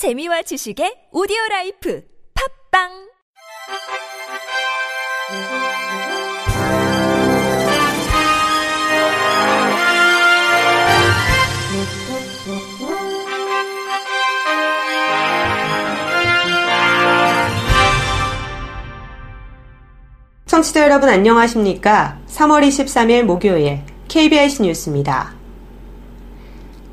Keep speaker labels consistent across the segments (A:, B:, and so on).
A: 재미와 지식의 오디오 라이프 팝빵
B: 청취자 여러분 안녕하십니까? 3월 23일 목요일 KBS 뉴스입니다.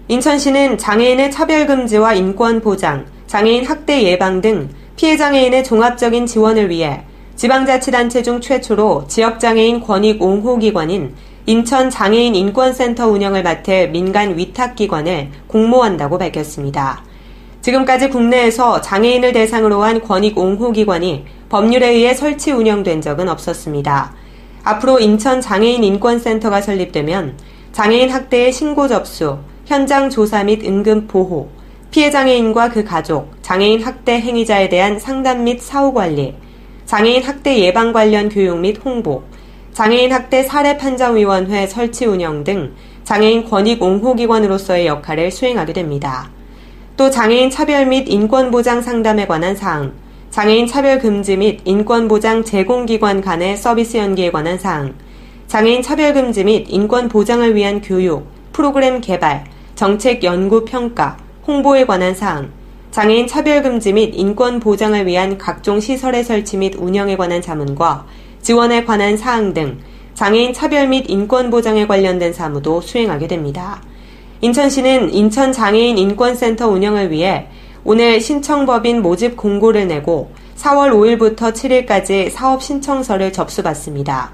B: 인천시는 장애인의 차별금지와 인권 보장, 장애인 학대 예방 등 피해 장애인의 종합적인 지원을 위해 지방자치단체 중 최초로 지역장애인 권익 옹호기관인 인천 장애인 인권센터 운영을 맡을 민간 위탁기관을 공모한다고 밝혔습니다. 지금까지 국내에서 장애인을 대상으로 한 권익 옹호기관이 법률에 의해 설치 운영된 적은 없었습니다. 앞으로 인천 장애인 인권센터가 설립되면 장애인 학대의 신고 접수, 현장 조사 및 응급 보호, 피해 장애인과 그 가족, 장애인 학대 행위자에 대한 상담 및 사후 관리, 장애인 학대 예방 관련 교육 및 홍보, 장애인 학대 사례 판정위원회 설치 운영 등 장애인 권익 옹호기관으로서의 역할을 수행하게 됩니다. 또 장애인 차별 및 인권 보장 상담에 관한 사항, 장애인 차별 금지 및 인권 보장 제공기관 간의 서비스 연계에 관한 사항, 장애인 차별 금지 및 인권 보장을 위한 교육, 프로그램 개발, 정책 연구 평가, 홍보에 관한 사항, 장애인 차별 금지 및 인권 보장을 위한 각종 시설의 설치 및 운영에 관한 자문과 지원에 관한 사항 등 장애인 차별 및 인권 보장에 관련된 사무도 수행하게 됩니다. 인천시는 인천 장애인 인권센터 운영을 위해 오늘 신청법인 모집 공고를 내고 4월 5일부터 7일까지 사업 신청서를 접수받습니다.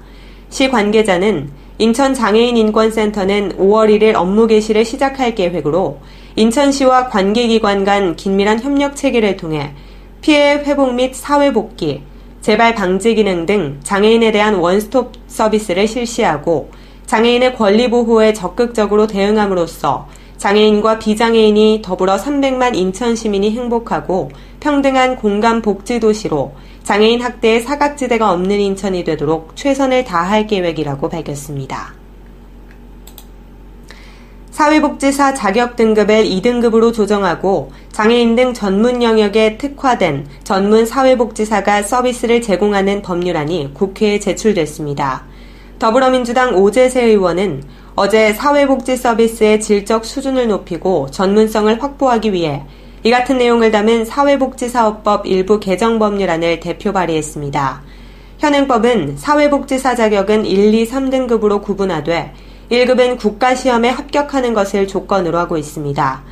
B: 시 관계자는 인천장애인인권센터는 5월 1일 업무 개시를 시작할 계획으로 인천시와 관계기관 간 긴밀한 협력 체계를 통해 피해 회복 및 사회 복귀, 재발 방지 기능 등 장애인에 대한 원스톱 서비스를 실시하고 장애인의 권리 보호에 적극적으로 대응함으로써 장애인과 비장애인이 더불어 300만 인천 시민이 행복하고 평등한 공간 복지 도시로 장애인 학대의 사각지대가 없는 인천이 되도록 최선을 다할 계획이라고 밝혔습니다. 사회복지사 자격 등급을 2등급으로 조정하고 장애인 등 전문 영역에 특화된 전문 사회복지사가 서비스를 제공하는 법률안이 국회에 제출됐습니다. 더불어민주당 오재세 의원은 어제 사회복지 서비스의 질적 수준을 높이고 전문성을 확보하기 위해 이 같은 내용을 담은 사회복지사업법 일부 개정 법률안을 대표 발의했습니다. 현행법은 사회복지사 자격은 1, 2, 3등급으로 구분하되 1급은 국가시험에 합격하는 것을 조건으로 하고 있습니다.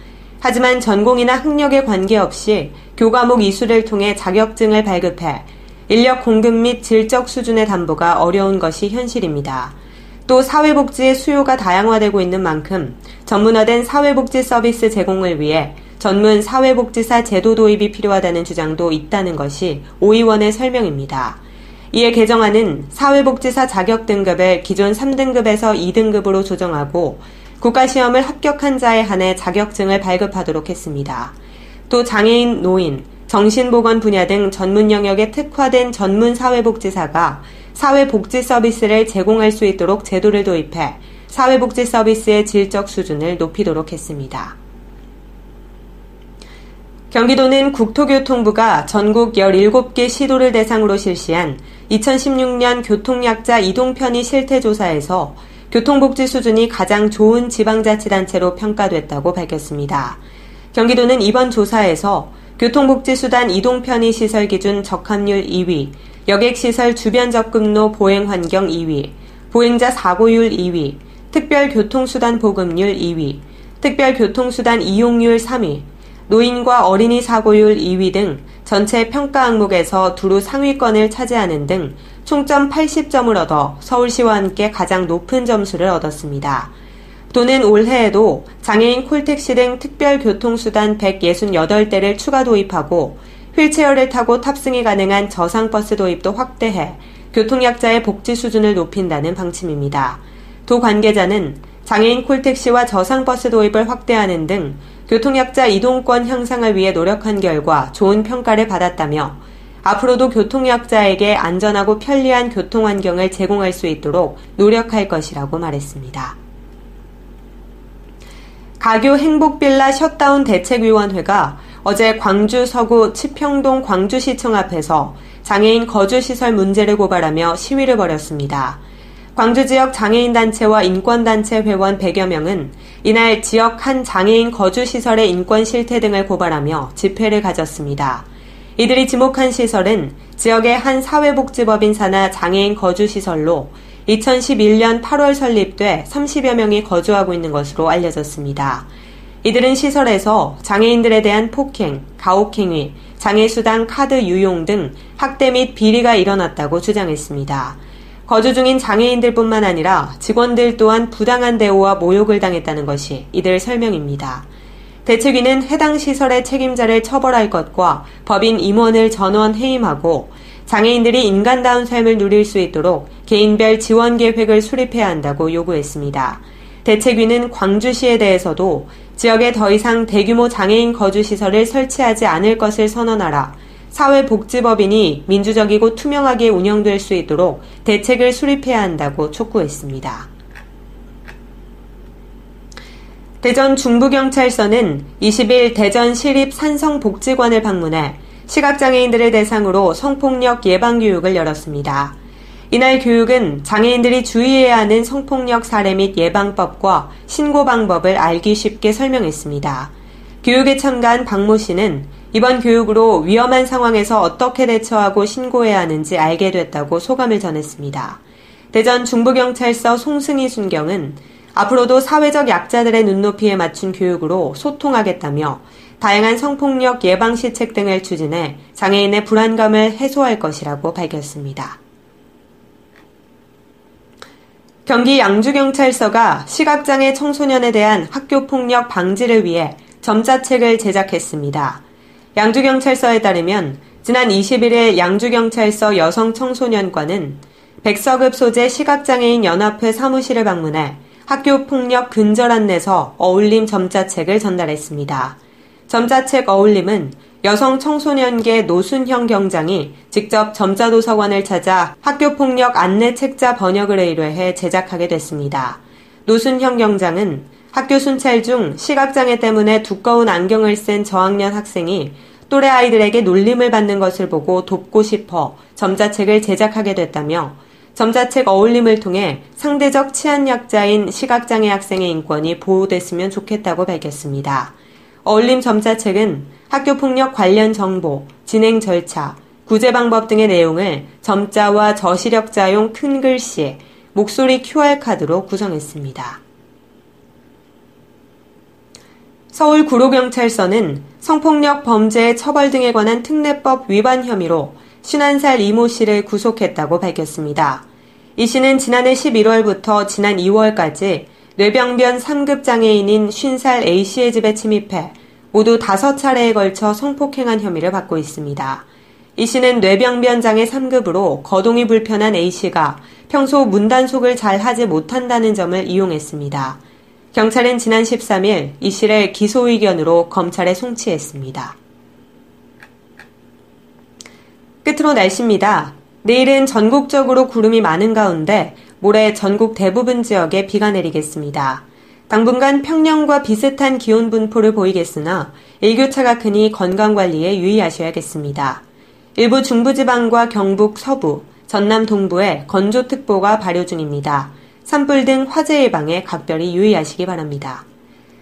B: 하지만 전공이나 학력에 관계없이 교과목 이수를 통해 자격증을 발급해 인력 공급 및 질적 수준의 담보가 어려운 것이 현실입니다. 또 사회복지의 수요가 다양화되고 있는 만큼 전문화된 사회복지 서비스 제공을 위해 전문 사회복지사 제도 도입이 필요하다는 주장도 있다는 것이 오 의원의 설명입니다. 이에 개정안은 사회복지사 자격 등급을 기존 3등급에서 2등급으로 조정하고 국가시험을 합격한 자에 한해 자격증을 발급하도록 했습니다. 또 장애인, 노인, 정신보건 분야 등 전문 영역에 특화된 전문 사회복지사가 사회복지 서비스를 제공할 수 있도록 제도를 도입해 사회복지 서비스의 질적 수준을 높이도록 했습니다. 경기도는 국토교통부가 전국 17개 시도를 대상으로 실시한 2016년 교통약자 이동편의 실태조사에서 교통복지 수준이 가장 좋은 지방자치단체로 평가됐다고 밝혔습니다. 경기도는 이번 조사에서 교통복지수단 이동편의 시설 기준 적합률 2위, 여객시설 주변 접근로 보행 환경 2위, 보행자 사고율 2위, 특별교통수단 보급률 2위, 특별교통수단 이용률 3위, 노인과 어린이 사고율 2위 등 전체 평가 항목에서 두루 상위권을 차지하는 등 총점 80점을 얻어 서울시와 함께 가장 높은 점수를 얻었습니다. 또는 올해에도 장애인 콜택시 등 특별교통수단 168대를 추가 도입하고 휠체어를 타고 탑승이 가능한 저상버스 도입도 확대해 교통약자의 복지 수준을 높인다는 방침입니다. 도 관계자는 장애인 콜택시와 저상버스 도입을 확대하는 등 교통약자 이동권 향상을 위해 노력한 결과 좋은 평가를 받았다며 앞으로도 교통약자에게 안전하고 편리한 교통 환경을 제공할 수 있도록 노력할 것이라고 말했습니다. 가교 행복빌라 셧다운 대책위원회가 어제 광주 서구 치평동 광주시청 앞에서 장애인 거주시설 문제를 고발하며 시위를 벌였습니다. 광주 지역 장애인 단체와 인권 단체 회원 100여 명은 이날 지역 한 장애인 거주 시설의 인권 실태 등을 고발하며 집회를 가졌습니다. 이들이 지목한 시설은 지역의 한 사회복지법인 산하 장애인 거주 시설로 2011년 8월 설립돼 30여 명이 거주하고 있는 것으로 알려졌습니다. 이들은 시설에서 장애인들에 대한 폭행, 가혹행위, 장애수당 카드 유용 등 학대 및 비리가 일어났다고 주장했습니다. 거주 중인 장애인들뿐만 아니라 직원들 또한 부당한 대우와 모욕을 당했다는 것이 이들 설명입니다. 대책위는 해당 시설의 책임자를 처벌할 것과 법인 임원을 전원 해임하고 장애인들이 인간다운 삶을 누릴 수 있도록 개인별 지원 계획을 수립해야 한다고 요구했습니다. 대책위는 광주시에 대해서도 지역에 더 이상 대규모 장애인 거주시설을 설치하지 않을 것을 선언하라. 사회복지법인이 민주적이고 투명하게 운영될 수 있도록 대책을 수립해야 한다고 촉구했습니다. 대전 중부경찰서는 20일 대전 시립 산성복지관을 방문해 시각장애인들을 대상으로 성폭력 예방교육을 열었습니다. 이날 교육은 장애인들이 주의해야 하는 성폭력 사례 및 예방법과 신고 방법을 알기 쉽게 설명했습니다. 교육에 참가한 박모 씨는 이번 교육으로 위험한 상황에서 어떻게 대처하고 신고해야 하는지 알게 됐다고 소감을 전했습니다. 대전 중부경찰서 송승희 순경은 앞으로도 사회적 약자들의 눈높이에 맞춘 교육으로 소통하겠다며 다양한 성폭력 예방 시책 등을 추진해 장애인의 불안감을 해소할 것이라고 밝혔습니다. 경기 양주경찰서가 시각장애 청소년에 대한 학교폭력 방지를 위해 점자책을 제작했습니다. 양주경찰서에 따르면 지난 21일 양주경찰서 여성청소년과는 백서급 소재 시각장애인 연합회 사무실을 방문해 학교 폭력 근절 안내서 어울림 점자책을 전달했습니다. 점자책 어울림은 여성 청소년계 노순형 경장이 직접 점자도서관을 찾아 학교 폭력 안내 책자 번역을 의뢰해 제작하게 됐습니다. 노순형 경장은 학교 순찰 중 시각장애 때문에 두꺼운 안경을 쓴 저학년 학생이 또래 아이들에게 놀림을 받는 것을 보고 돕고 싶어 점자책을 제작하게 됐다며 점자책 어울림을 통해 상대적 치안약자인 시각장애 학생의 인권이 보호됐으면 좋겠다고 밝혔습니다. 어울림 점자책은 학교폭력 관련 정보, 진행 절차, 구제 방법 등의 내용을 점자와 저시력자용 큰 글씨, 목소리 QR카드로 구성했습니다. 서울 구로경찰서는 성폭력 범죄 처벌 등에 관한 특례법 위반 혐의로 51살 이모 씨를 구속했다고 밝혔습니다. 이 씨는 지난해 11월부터 지난 2월까지 뇌병변 3급 장애인인 50살 A씨의 집에 침입해 모두 5차례에 걸쳐 성폭행한 혐의를 받고 있습니다. 이 씨는 뇌병변 장애 3급으로 거동이 불편한 A씨가 평소 문단속을 잘 하지 못한다는 점을 이용했습니다. 경찰은 지난 13일 이 씨를 기소 의견으로 검찰에 송치했습니다. 끝으로 날씨입니다. 내일은 전국적으로 구름이 많은 가운데 모레 전국 대부분 지역에 비가 내리겠습니다. 당분간 평년과 비슷한 기온 분포를 보이겠으나 일교차가 크니 건강 관리에 유의하셔야겠습니다. 일부 중부지방과 경북 서부, 전남 동부에 건조특보가 발효 중입니다. 산불 등 화재 예방에 각별히 유의하시기 바랍니다.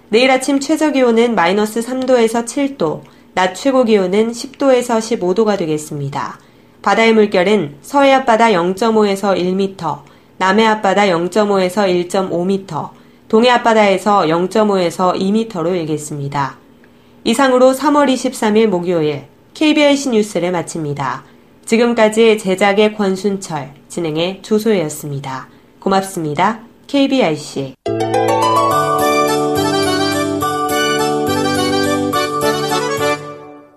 B: 내일 아침 최저 기온은 마이너스 3도에서 7도, 낮 최고 기온은 10도에서 15도가 되겠습니다. 바다의 물결은 서해 앞바다 0.5에서 1m, 남해 앞바다 0.5에서 1.5m, 동해 앞바다에서 0.5에서 2m로 일겠습니다. 이상으로 3월 23일 목요일 KBIC 뉴스를 마칩니다. 지금까지 제작의 권순철, 진행의 조소혜였습니다. 고맙습니다. KBIC